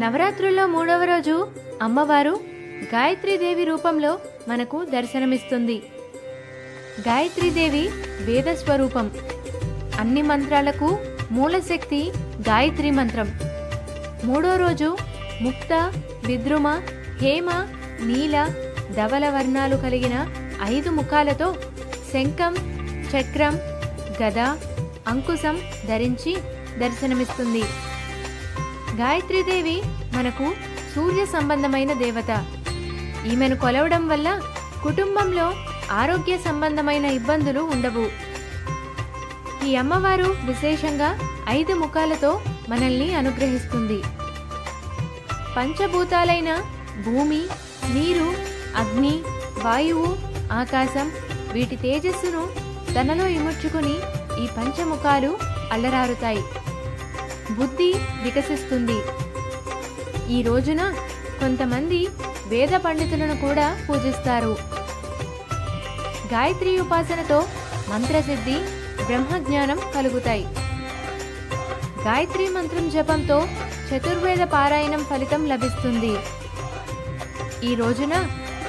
నవరాత్రుల్లో మూడవ రోజు అమ్మవారు గాయత్రీదేవి రూపంలో మనకు దర్శనమిస్తుంది. గాయత్రీదేవి వేద స్వరూపం అన్ని మంత్రాలకు మూలశక్తి గాయత్రి మంత్రం. మూడో రోజు ముక్త విద్రుమ హేమ నీల ధవల వర్ణాలు కలిగిన ఐదు ముఖాలతో శంఖం చక్రం గద అంకుశం ధరించి దర్శనమిస్తుంది. గాయత్రీదేవి మనకు సూర్య సంబంధమైన దేవత. ఈమెను కొలవడం వల్ల కుటుంబంలో ఆరోగ్య సంబంధమైన ఇబ్బందులు ఉండవు. ఈ అమ్మవారు విశేషంగా ఐదు ముఖాలతో మనల్ని అనుగ్రహిస్తుంది. పంచభూతాలైన భూమి నీరు అగ్ని వాయువు ఆకాశం వీటి తేజస్సును తనలో ఇముడ్చుకుని ఈ పంచముఖాలు అల్లరారుతాయి. బుద్ధి వికసిస్తుంది. ఈ రోజున కొంతమంది వేద పండితులను కూడా పూజిస్తారు. గాయత్రి ఉపాసనతో మంత్రసిద్ధి బ్రహ్మజ్ఞానం కలుగుతాయి. గాయత్రి మంత్రం జపంతో చతుర్వేద పారాయణం ఫలితం లభిస్తుంది. ఈ రోజున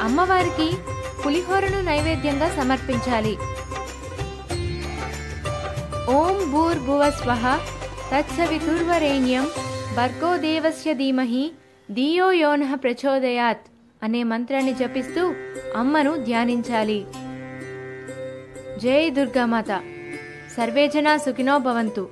అమ్మవారికి పులిహోరను నైవేద్యంగా సమర్పించాలి. ఓం భూర్భువ స్వహ తత్సవితుర్వరేణ్యం భర్గో దేవస్య ధీమహి ధియో యోనః ప్రచోదయాత్ అనే మంత్రాన్ని జపిస్తూ అమ్మను ధ్యానించాలి. జై దుర్గామాత. సర్వేజన సుఖినో భవంతు.